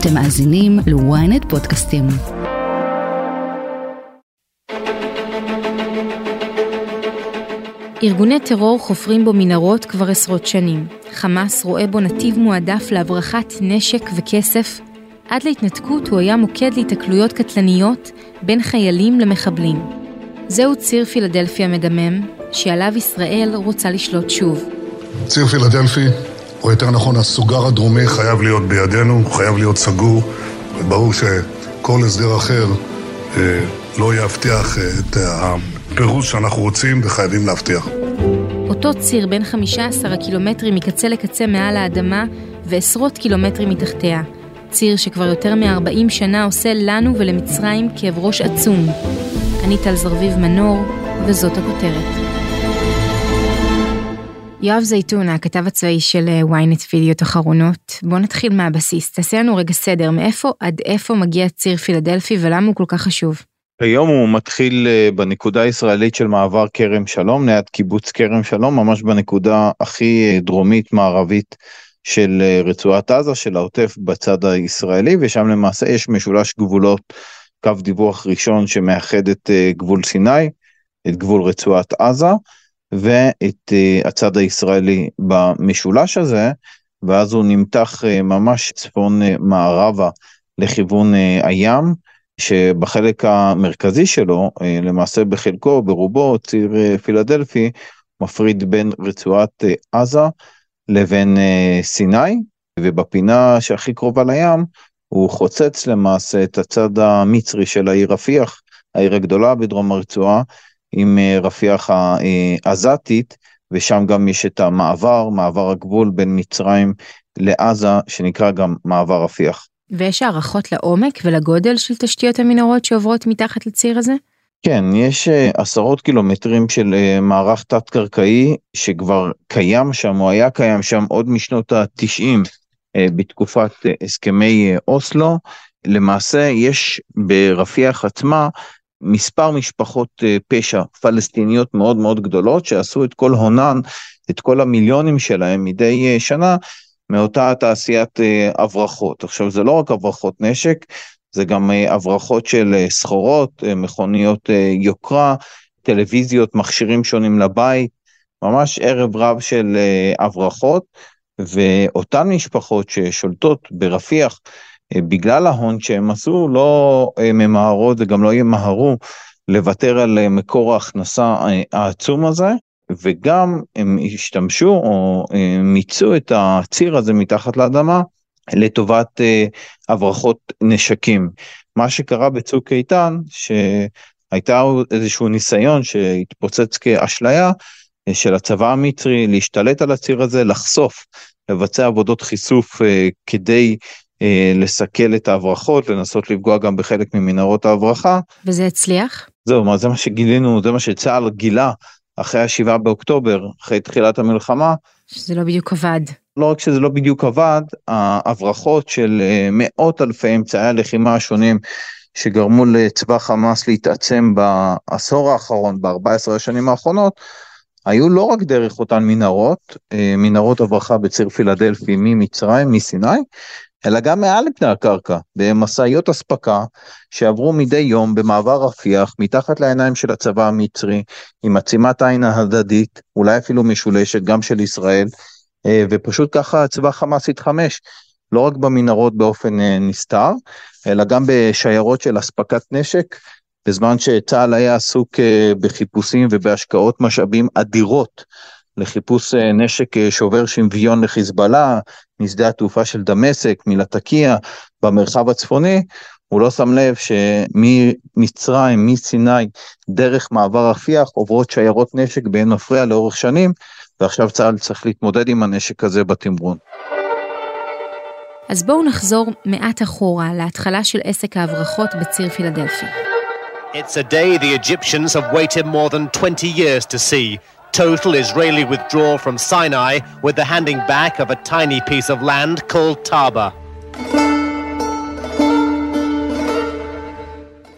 אתם מאזינים ל-ynet פודקאסטים. ארגוני טרור חופרים בו מנהרות כבר עשרות שנים. חמאס רואה בו נתיב מועדף להברחת נשק וכסף. עד להתנתקות הוא היה מוקד להתקלויות קטלניות בין חיילים למחבלים. זהו ציר פילדלפי המדמם, שעליו ישראל רוצה לשלוט שוב. ציר פילדלפי, או יותר נכון הסוגר הדרומי, חייב להיות בידינו, חייב להיות סגור, וברור שכל הסדר אחר אה, לא יבטיח אה, את הפירוס שאנחנו רוצים וחייבים להבטיח. אותו ציר בין 15 הקילומטרים מקצה לקצה מעל האדמה ועשרות קילומטרים מתחתיה. ציר שכבר יותר מ-40 שנה עושה לנו ולמצרים כאב ראש עצום. אני טל זרביב מנור, וזאת הכותרת. יואב זייתון, הכתב הצבאי של אה, ynet וידאו אחרונות, בוא נתחיל מהבסיס, תעשה לנו רגע סדר, מאיפה עד איפה מגיע ציר פילדלפי ולמה הוא כל כך חשוב? היום הוא מתחיל אה, בנקודה הישראלית של מעבר כרם שלום, ליד קיבוץ כרם שלום, ממש בנקודה הכי אה, דרומית מערבית של רצועת עזה, של העוטף בצד הישראלי, ושם למעשה יש משולש גבולות, קו דיווח ראשון שמאחד את גבול סיני, את גבול רצועת עזה, ואת אה, הצד הישראלי במשולש הזה, ואז הוא נמתח אה, ממש צפון אה, מערבה לכיוון הים, שבחלק המרכזי שלו, למעשה בחלקו, ברובו, ציר פילדלפי, מפריד בין רצועת עזה לבין סיני, ובפינה שהכי קרובה לים, הוא חוצץ למעשה את הצד המצרי של העיר רפיח, העיר הגדולה בדרום הרצועה, עם אה, רפיח העזתית, ושם גם יש את המעבר, מעבר הגבול בין מצרים לעזה, שנקרא גם מעבר רפיח. ויש הערכות לעומק ולגודל של תשתיות המנהרות שעוברות מתחת לציר הזה? כן, יש אה, עשרות קילומטרים של אה, מערך תת-קרקעי שכבר קיים שם, או היה קיים שם עוד משנות ה-90 בתקופת הסכמי אוסלו. למעשה יש ברפיח עצמה מספר משפחות אה, פשע פלסטיניות מאוד מאוד גדולות שעשו את כל הונן, את כל המיליונים שלהם מדי אה, שנה מאותה תעשיית אה, הברחות. עכשיו זה לא רק הברחות נשק, זה גם הברחות של סחורות, מכוניות יוקרה, טלוויזיות, מכשירים שונים לבית, ממש ערב רב של הברחות, ואותן משפחות ששולטות ברפיח בגלל ההון שהם עשו, לא אה, ממהרות וגם לא ימהרו לוותר על אה, מקור ההכנסה העצום הזה, וגם הם השתמשו או מיצו את הציר הזה מתחת לאדמה לטובת הברחות נשקים. מה שקרה בצוק איתן, שהייתה איזשהו ניסיון שהתפוצץ כאשליה של הצבא המצרי להשתלט על הציר הזה, לחשוף, לבצע עבודות חיסוף כדי אה, לסכל את ההברחות, לנסות לפגוע גם בחלק ממנהרות ההברחה. וזה הצליח? זהו, מה זה מה שגילינו, זה מה שצה"ל גילה אחרי השבעה באוקטובר, אחרי תחילת המלחמה. שזה לא בדיוק עבד. לא רק שזה לא בדיוק עבד, ההברחות של אה, מאות אלפי אמצעי הלחימה השונים שגרמו לצבא חמאס להתעצם בעשור האחרון, ב-14 השנים האחרונות, היו לא רק דרך אותן מנהרות, אה, מנהרות הברחה בציר פילדלפי ממצרים, מסיני, אלא גם מעל לפני הקרקע, במשאיות אספקה שעברו מדי יום במעבר רפיח, מתחת לעיניים של הצבא המצרי, עם עצימת עין ההדדית, אולי אפילו משולשת, גם של ישראל, אה, ופשוט ככה צבא חמאס התחמש, לא רק במנהרות באופן אה, נסתר, אלא גם בשיירות של אספקת נשק, בזמן שצה"ל היה עסוק אה, בחיפושים ובהשקעות משאבים אדירות לחיפוש נשק שובר שוויון לחיזבאללה, משדה התעופה של דמשק, מלטקיה, במרחב הצפוני, הוא לא שם לב שממצרים, מסיני, דרך מעבר רפיח, עוברות שיירות נשק באין מפריע לאורך שנים, ועכשיו צה"ל צריך להתמודד עם הנשק הזה בתמרון. אז בואו נחזור מעט אחורה להתחלה של עסק ההברחות בציר פילדלפי. It's a day the Egyptians have waited more than 20 years to see. Total Israeli withdrawal from Sinai with the handing back of a tiny piece of land called Taba.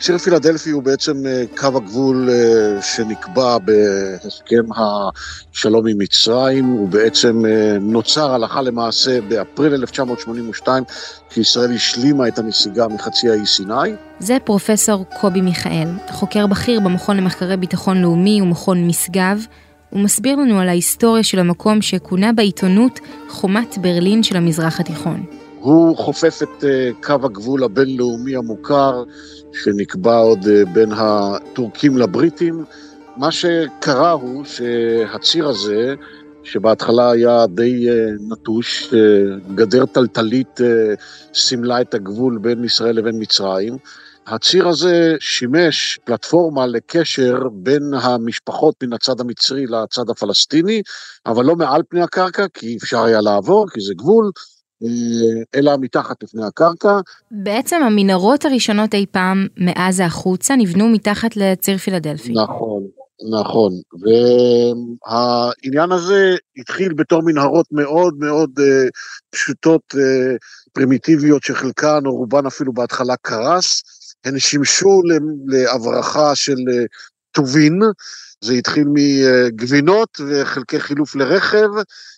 ציר פילדלפי הוא בעצם אה, קו הגבול אה, שנקבע בהסכם השלום עם מצרים, הוא בעצם אה, נוצר הלכה למעשה באפריל 1982, כשישראל השלימה את הנסיגה מחצי האי סיני. זה פרופסור קובי מיכאל, חוקר בכיר במכון למחקרי ביטחון לאומי ומכון משגב. הוא מסביר לנו על ההיסטוריה של המקום שכונה בעיתונות חומת ברלין של המזרח התיכון. הוא חופף את קו הגבול הבינלאומי המוכר שנקבע עוד אה, בין הטורקים לבריטים. מה שקרה הוא שהציר הזה, שבהתחלה היה די אה, נטוש, אה, גדר טלטלית סימלה את הגבול בין ישראל לבין מצרים. הציר הזה שימש פלטפורמה לקשר בין המשפחות מן הצד המצרי לצד הפלסטיני, אבל לא מעל פני הקרקע, כי אפשר היה לעבור, כי זה גבול, אה, אלא מתחת לפני הקרקע. בעצם המנהרות הראשונות אי פעם מעזה החוצה נבנו מתחת לציר פילדלפי. נכון, נכון. והעניין הזה התחיל בתור מנהרות מאוד מאוד אה, פשוטות, אה, פרימיטיביות, שחלקן או רובן אפילו בהתחלה קרס. הן שימשו להברחה של טובין. זה התחיל מגבינות וחלקי חילוף לרכב,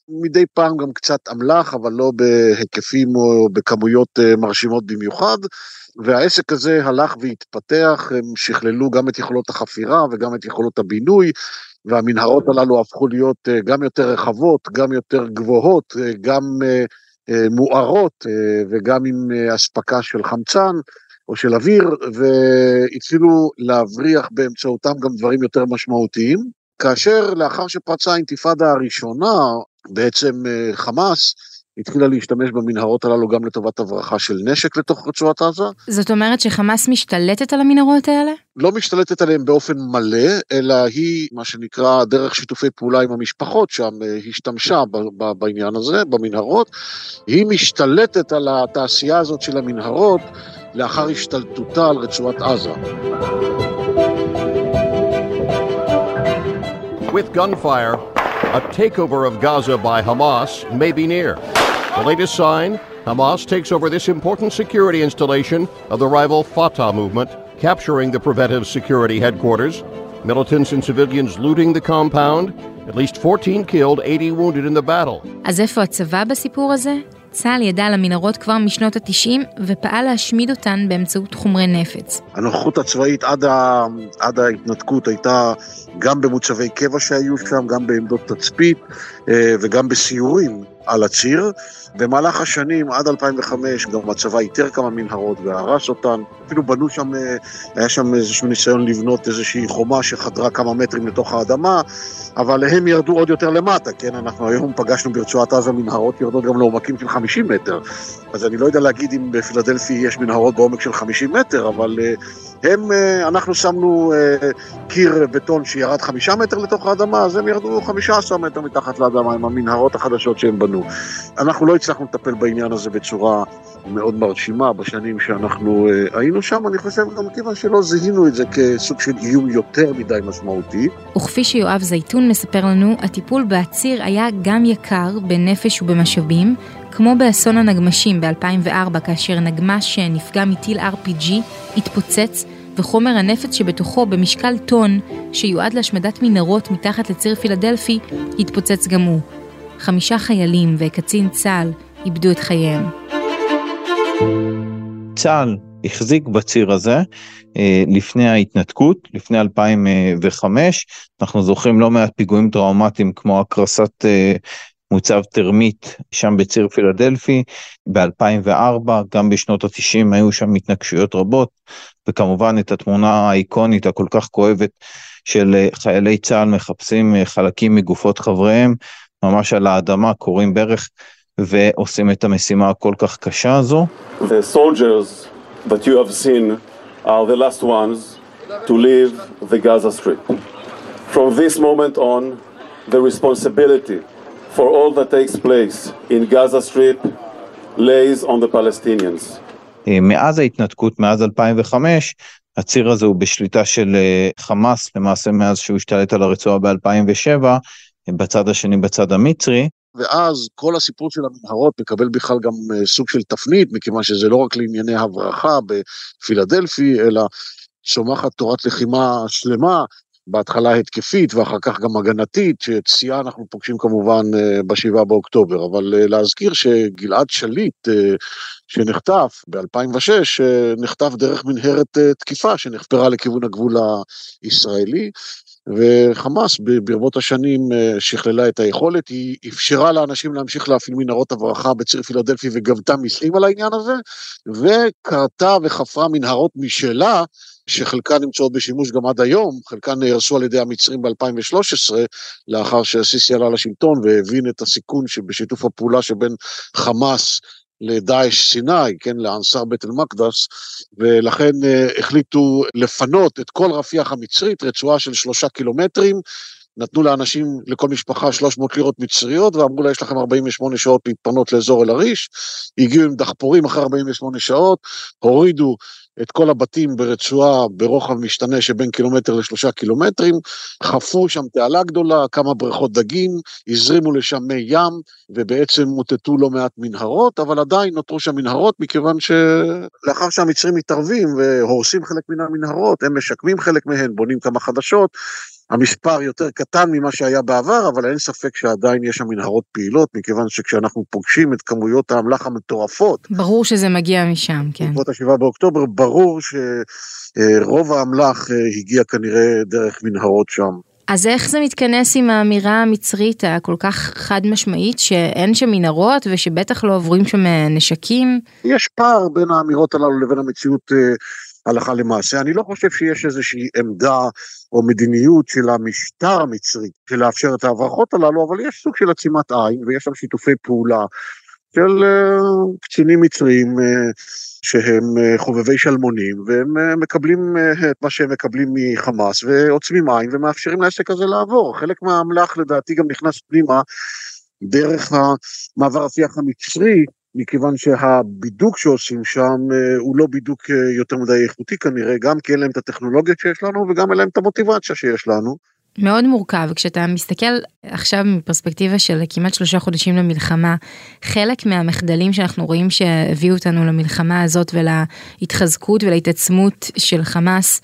מדי פעם גם קצת אמל"ח, אבל לא בהיקפים או בכמויות אה, מרשימות במיוחד. והעסק הזה הלך והתפתח, הם שכללו גם את יכולות החפירה וגם את יכולות הבינוי, והמנהרות הללו הפכו להיות אה, גם יותר רחבות, גם יותר גבוהות, אה, גם מוארות וגם עם אספקה של חמצן. או של אוויר, והתחילו להבריח באמצעותם גם דברים יותר משמעותיים. כאשר לאחר שפרצה האינתיפאדה הראשונה, בעצם אה, חמאס התחילה להשתמש במנהרות הללו גם לטובת הברחה של נשק לתוך רצועת עזה. זאת אומרת שחמאס משתלטת על המנהרות האלה? לא משתלטת עליהן באופן מלא, אלא היא, מה שנקרא, דרך שיתופי פעולה עם המשפחות שם, אה, השתמשה בעניין הזה, במנהרות. היא משתלטת על התעשייה הזאת של המנהרות לאחר השתלטותה על רצועת עזה. With gunfire, a takeover of Gaza by Hamas may be near. The latest sign Hamas takes over this important security installation of the rival Fatah movement, capturing the preventive security headquarters. Militants and civilians looting the compound. At least 14 killed, 80 wounded in the battle. אז איפה הצבא בסיפור הזה? צה"ל ידע על המנהרות כבר משנות התשעים ופעל להשמיד אותן באמצעות חומרי נפץ. הנוכחות הצבאית עד, ה... עד ההתנתקות הייתה גם במוצבי קבע שהיו שם, גם בעמדות תצפית אה, וגם בסיורים על הציר. במהלך השנים, עד 2005, גם הצבא איתר כמה מנהרות והרס אותן. אפילו בנו שם, אה, היה שם איזשהו ניסיון לבנות איזושהי חומה שחדרה כמה מטרים לתוך האדמה, אבל הם ירדו עוד יותר למטה, כן? אנחנו היום פגשנו ברצועת עזה מנהרות יורדות גם לעומקים של 50 מטר. אז אני לא יודע להגיד אם בפילדלפי יש מנהרות בעומק של 50 מטר, אבל אה, הם, אה, אנחנו שמנו קיר בטון שירד חמישה מטר לתוך האדמה, אז הם ירדו 15 מטר מתחת לאדמה עם המנהרות החדשות שהם בנו. אנחנו לא הצלחנו לטפל בעניין הזה בצורה מאוד מרשימה בשנים שאנחנו uh, היינו שם, אני חושב גם כיוון שלא זיהינו את זה כסוג של איום יותר מדי משמעותי. וכפי שיואב זייתון מספר לנו, הטיפול בעציר היה גם יקר בנפש ובמשאבים, כמו באסון הנגמשים ב-2004, כאשר נגמש שנפגע מטיל RPG התפוצץ, וחומר הנפץ שבתוכו במשקל טון, שיועד להשמדת מנהרות מתחת לציר פילדלפי, התפוצץ גם הוא. חמישה חיילים וקצין צה"ל איבדו את חייהם. צה"ל החזיק בציר הזה אה, לפני ההתנתקות, לפני 2005, אנחנו זוכרים לא מעט פיגועים טראומטיים כמו הקרסת אה, מוצב טרמית שם בציר פילדלפי, ב-2004, גם בשנות ה-90 היו שם התנגשויות רבות, וכמובן את התמונה האיקונית הכל כך כואבת של אה, חיילי צה"ל מחפשים חלקים מגופות חבריהם, ממש על האדמה, קוראים ברך ועושים את המשימה הכל כך קשה הזו. The soldiers that you have seen are the last ones to leave the Gaza Strip. From this moment on, the responsibility for all that takes place in Gaza Strip lays on the Palestinians. מאז ההתנתקות, מאז 2005, הציר הזה הוא בשליטה של חמאס, למעשה מאז שהוא השתלט על הרצועה ב-2007, בצד השני, בצד המצרי. ואז כל הסיפור של המנהרות מקבל בכלל גם אה, סוג של תפנית, מכיוון שזה לא רק לענייני הברחה בפילדלפי, אלא צומחת תורת לחימה שלמה, בהתחלה התקפית ואחר כך גם הגנתית, שאת שיאה אנחנו פוגשים כמובן בשבעה באוקטובר, אבל להזכיר שגלעד שליט שנחטף ב-2006, נחטף דרך מנהרת תקיפה שנחפרה לכיוון הגבול הישראלי, וחמאס ברבות השנים שכללה את היכולת, היא אפשרה לאנשים להמשיך להפעיל מנהרות הברחה בציר פילדלפי וגבתה מיסים על העניין הזה, וקרתה וחפרה מנהרות משלה, שחלקן נמצאות בשימוש גם עד היום, חלקן נהרסו על ידי המצרים ב-2013, לאחר שהסיסי עלה לשלטון והבין את הסיכון שבשיתוף הפעולה שבין חמאס לדאעש סיני, כן, לאנסר בית אל-מקדס, ולכן uh, החליטו לפנות את כל רפיח המצרית, רצועה של שלושה קילומטרים, נתנו לאנשים, לכל משפחה 300 לירות מצריות, ואמרו לה, יש לכם 48 שעות להתפנות לאזור אל-עריש, הגיעו עם דחפורים אחרי 48 שעות, הורידו את כל הבתים ברצועה ברוחב משתנה שבין קילומטר לשלושה קילומטרים, חפרו שם תעלה גדולה, כמה בריכות דגים, הזרימו לשם מי ים, ובעצם מוטטו לא מעט מנהרות, אבל עדיין נותרו שם מנהרות, מכיוון שלאחר שהמצרים מתערבים והורסים חלק מן המנהרות, הם משקמים חלק מהן, בונים כמה חדשות, המספר יותר קטן ממה שהיה בעבר, אבל אין ספק שעדיין יש שם מנהרות פעילות, מכיוון שכשאנחנו פוגשים את כמויות האמל"ח המטורפות... ברור שזה מגיע משם, כן. בעקבות השבעה באוקטובר, ברור שרוב האמל"ח אה, הגיע כנראה דרך מנהרות שם. אז איך זה מתכנס עם האמירה המצרית הכל כך חד משמעית שאין שם מנהרות ושבטח לא עוברים שם נשקים? יש פער בין האמירות הללו לבין המציאות אה, הלכה למעשה. אני לא חושב שיש איזושהי עמדה או מדיניות של המשטר המצרי של לאפשר את ההברחות הללו, אבל יש סוג של עצימת עין ויש שם שיתופי פעולה של uh, קצינים מצריים uh, שהם uh, חובבי שלמונים, והם מקבלים את מה שהם מקבלים מחמאס ועוצמים עין ומאפשרים לעסק הזה לעבור. חלק מהאמל"ח לדעתי גם נכנס פנימה דרך המעבר השיח המצרי, מכיוון שהבידוק שעושים שם אה, הוא לא בידוק אה, יותר מדי איכותי כנראה, גם כי אין להם את הטכנולוגיות שיש לנו וגם אין להם את המוטיבציה שיש לנו. מאוד מורכב, כשאתה מסתכל עכשיו מפרספקטיבה של כמעט שלושה חודשים למלחמה, חלק מהמחדלים שאנחנו רואים שהביאו אותנו למלחמה הזאת ולהתחזקות ולהתעצמות של חמאס,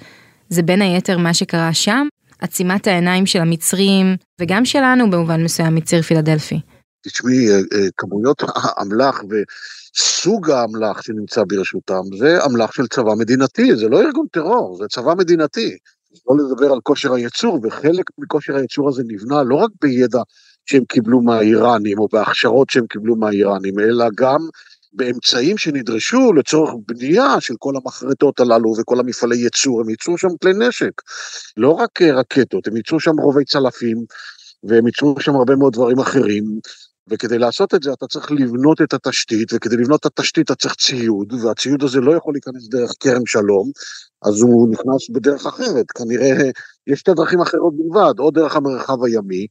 זה בין היתר מה שקרה שם, עצימת העיניים של המצרים וגם שלנו במובן מסוים מציר פילדלפי. תשמעי, אה, אה, כמויות האמל"ח וסוג האמל"ח שנמצא ברשותם, זה אמל"ח של צבא מדינתי, זה לא ארגון טרור, זה צבא מדינתי. לא לדבר על כושר הייצור, וחלק מכושר הייצור הזה נבנה לא רק בידע שהם קיבלו מהאיראנים, או בהכשרות שהם קיבלו מהאיראנים, אלא גם באמצעים שנדרשו לצורך בנייה של כל המחרטות הללו וכל המפעלי ייצור, הם ייצרו שם כלי נשק, לא רק אה, רקטות, הם ייצרו שם רובי צלפים, והם ייצרו שם הרבה מאוד דברים אחרים, וכדי לעשות את זה אתה צריך לבנות את התשתית, וכדי לבנות את התשתית אתה צריך ציוד, והציוד הזה לא יכול להיכנס דרך כרם שלום, אז הוא נכנס בדרך אחרת, כנראה יש שתי דרכים אחרות בלבד, או דרך המרחב הימי,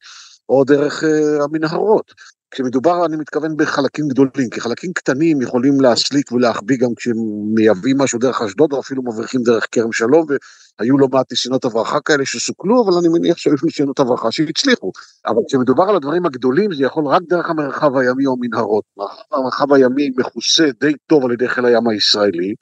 או דרך uh, המנהרות. כשמדובר, אני מתכוון בחלקים גדולים, כי חלקים קטנים יכולים להסליק ולהחביא גם כשהם מייבאים משהו דרך אשדוד, או אפילו מבריחים דרך כרם שלום, והיו לא מעט ניסיונות הברחה כאלה שסוכלו, אבל אני מניח שהיו ניסיונות הברחה שהצליחו. אבל כשמדובר על הדברים הגדולים, זה יכול רק דרך המרחב הימי או מנהרות. המרחב הימי מכוסה די טוב על ידי חיל הים הישראלי,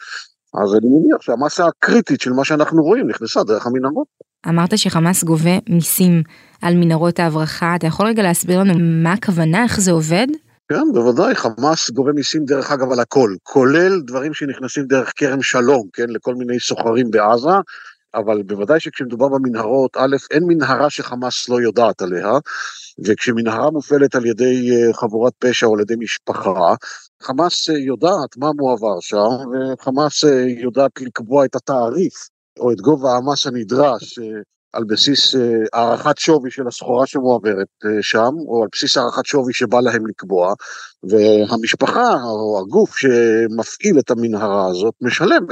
אז אני מניח שהמסה הקריטית של מה שאנחנו רואים נכנסה דרך המנהרות. אמרת שחמאס גובה מיסים על מנהרות ההברחה, אתה יכול רגע להסביר לנו מה הכוונה, איך זה עובד? כן, בוודאי, חמאס גובה מיסים דרך אגב על הכל, כולל דברים שנכנסים דרך כרם שלום, כן, לכל מיני סוחרים בעזה, אבל בוודאי שכשמדובר במנהרות, א', אין מנהרה שחמאס לא יודעת עליה, וכשמנהרה מופעלת על ידי אה, חבורת פשע או על ידי משפחה, חמאס אה, יודעת מה מועבר שם, וחמאס אה, יודעת לקבוע את התעריף או את גובה המס הנדרש על בסיס הערכת שווי של הסחורה שמועברת שם, או על בסיס הערכת שווי שבא להם לקבוע, והמשפחה או הגוף שמפעיל את המנהרה הזאת משלם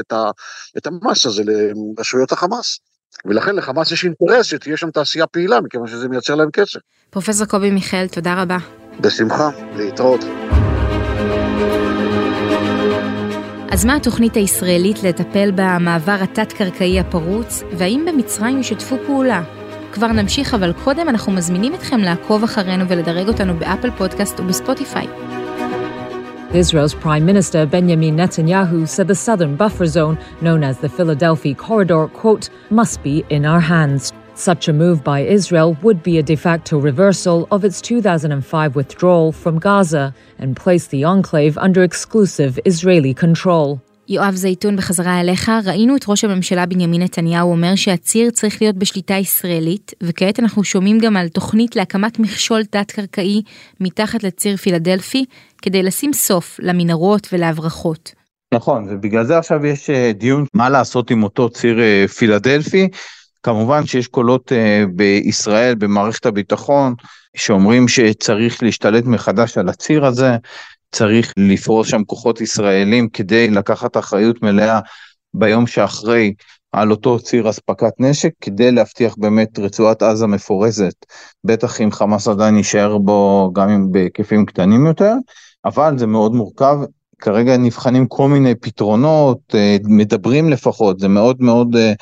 את, המס הזה לרשויות החמאס. ולכן לחמאס יש אינטרס שתהיה שם תעשייה פעילה, מכיוון שזה מייצר להם כסף. פרופסור קובי מיכאל, תודה רבה. בשמחה, להתראות. אז מה התוכנית הישראלית לטפל במעבר התת-קרקעי הפרוץ, והאם במצרים ישתפו פעולה? כבר נמשיך, אבל קודם אנחנו מזמינים אתכם לעקוב אחרינו ולדרג אותנו באפל פודקאסט ובספוטיפיי. Israel's Prime Minister Benjamin Netanyahu said the southern buffer zone, known as the Philadelphia Corridor, quote, must be in our hands. Such a move by Israel would be a de facto reversal of its 2005 withdrawal from Gaza and place the enclave under exclusive Israeli control. יואב זייתון בחזרה אליך, ראינו את ראש הממשלה בנימין נתניהו אומר שהציר צריך להיות בשליטה ישראלית, וכעת אנחנו שומעים גם על תוכנית להקמת מכשול תת-קרקעי מתחת לציר פילדלפי, כדי לשים סוף למנהרות ולהברחות. נכון, ובגלל זה עכשיו יש אה, דיון מה לעשות עם אותו ציר אה, פילדלפי. כמובן שיש קולות אה, בישראל, במערכת הביטחון, שאומרים שצריך להשתלט מחדש על הציר הזה, צריך לפרוס שם כוחות ישראלים כדי לקחת אחריות מלאה ביום שאחרי על אותו ציר אספקת נשק, כדי להבטיח באמת רצועת עזה מפורזת, בטח אם חמאס עדיין יישאר בו גם אם בהיקפים קטנים יותר, אבל זה מאוד מורכב, כרגע נבחנים כל מיני פתרונות, אה, מדברים לפחות, זה מאוד מאוד אה,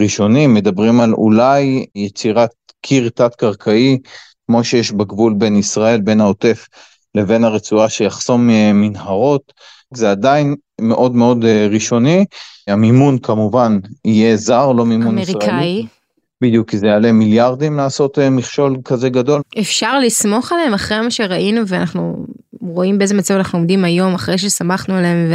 ראשוני, מדברים על אולי יצירת קיר תת-קרקעי, כמו שיש בגבול בין ישראל, בין העוטף לבין הרצועה שיחסום אה, מנהרות, זה עדיין מאוד מאוד ראשוני, המימון כמובן יהיה זר, לא מימון אמריקאי. ישראלי. אמריקאי. בדיוק, כי זה יעלה מיליארדים לעשות אה, מכשול כזה גדול. אפשר לסמוך עליהם אחרי מה שראינו ואנחנו רואים באיזה מצב אנחנו עומדים היום אחרי שסמכנו עליהם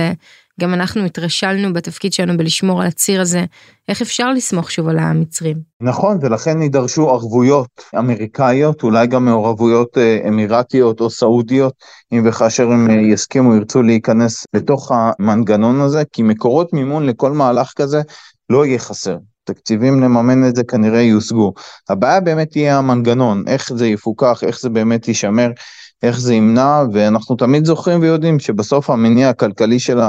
וגם אנחנו התרשלנו בתפקיד שלנו בלשמור על הציר הזה, איך אפשר לסמוך שוב על המצרים? נכון, ולכן יידרשו ערבויות אמריקאיות, אולי גם מעורבויות אה, אמירתיות או סעודיות, אם וכאשר הם אה, יסכימו, ירצו להיכנס לתוך המנגנון הזה, כי מקורות מימון לכל מהלך כזה לא יהיה חסר. תקציבים לממן את זה כנראה יושגו. הבעיה באמת תהיה המנגנון, איך זה יפוקח, איך זה באמת יישמר, איך זה ימנע, ואנחנו תמיד זוכרים ויודעים שבסוף המניע הכלכלי של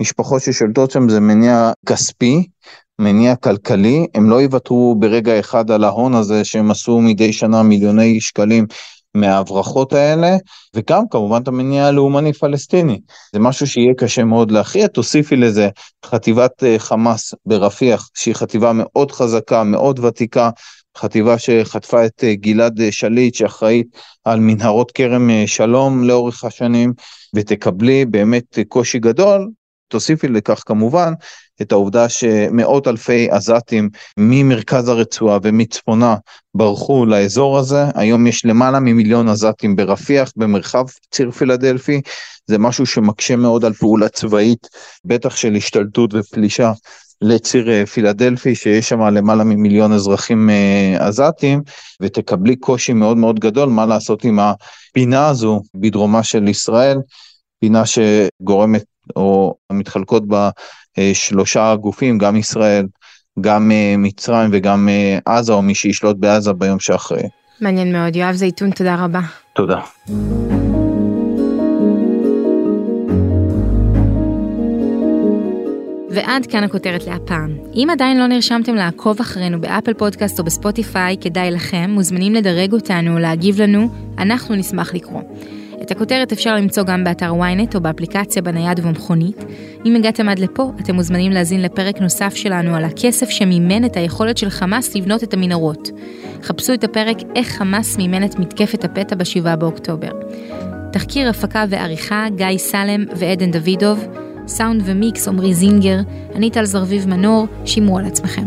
המשפחות ששולטות שם זה מניע כספי, מניע כלכלי, הם לא יוותרו ברגע אחד על ההון הזה שהם עשו מדי שנה מיליוני שקלים מההברחות האלה, וגם כמובן את המניע הלאומני פלסטיני. זה משהו שיהיה קשה מאוד להכריע, תוסיפי לזה חטיבת אה, חמאס ברפיח, שהיא חטיבה מאוד חזקה, מאוד ותיקה, חטיבה שחטפה את אה, גלעד אה, שליט, שאחראית על מנהרות כרם שלום לאורך השנים, ותקבלי באמת קושי גדול, תוסיפי לכך כמובן את העובדה שמאות אלפי עזתים ממרכז הרצועה ומצפונה ברחו לאזור הזה, היום יש למעלה ממיליון עזתים ברפיח, במרחב ציר פילדלפי, זה משהו שמקשה מאוד על פעולה צבאית, בטח של השתלטות ופלישה לציר אה, פילדלפי שיש שם למעלה ממיליון אזרחים אה, עזתים. ותקבלי קושי מאוד מאוד גדול מה לעשות עם הפינה הזו בדרומה של ישראל, פינה שגורמת או מתחלקות בה אה, שלושה גופים, גם ישראל, גם אה, מצרים וגם אה, עזה, או מי שישלוט בעזה ביום שאחרי. מעניין מאוד. יואב זייתון, תודה רבה. תודה. ועד כאן הכותרת להפעם. אם עדיין לא נרשמתם לעקוב אחרינו באפל פודקאסט או בספוטיפיי, כדאי לכם, מוזמנים לדרג אותנו או להגיב לנו, אנחנו נשמח לקרוא. את הכותרת אפשר למצוא גם באתר ynet או באפליקציה בנייד ובמכונית. אם הגעתם עד לפה, אתם מוזמנים להזין לפרק נוסף שלנו על הכסף שמימן את היכולת של חמאס לבנות את המנהרות. חפשו את הפרק איך חמאס מימן את מתקפת הפתע ב-7 באוקטובר. תחקיר הפקה ועריכה גיא סלם ועדן דוידוב, סאונד ומיקס עמרי זינגר, אני טל זרביב מנור, שמרו על עצמכם.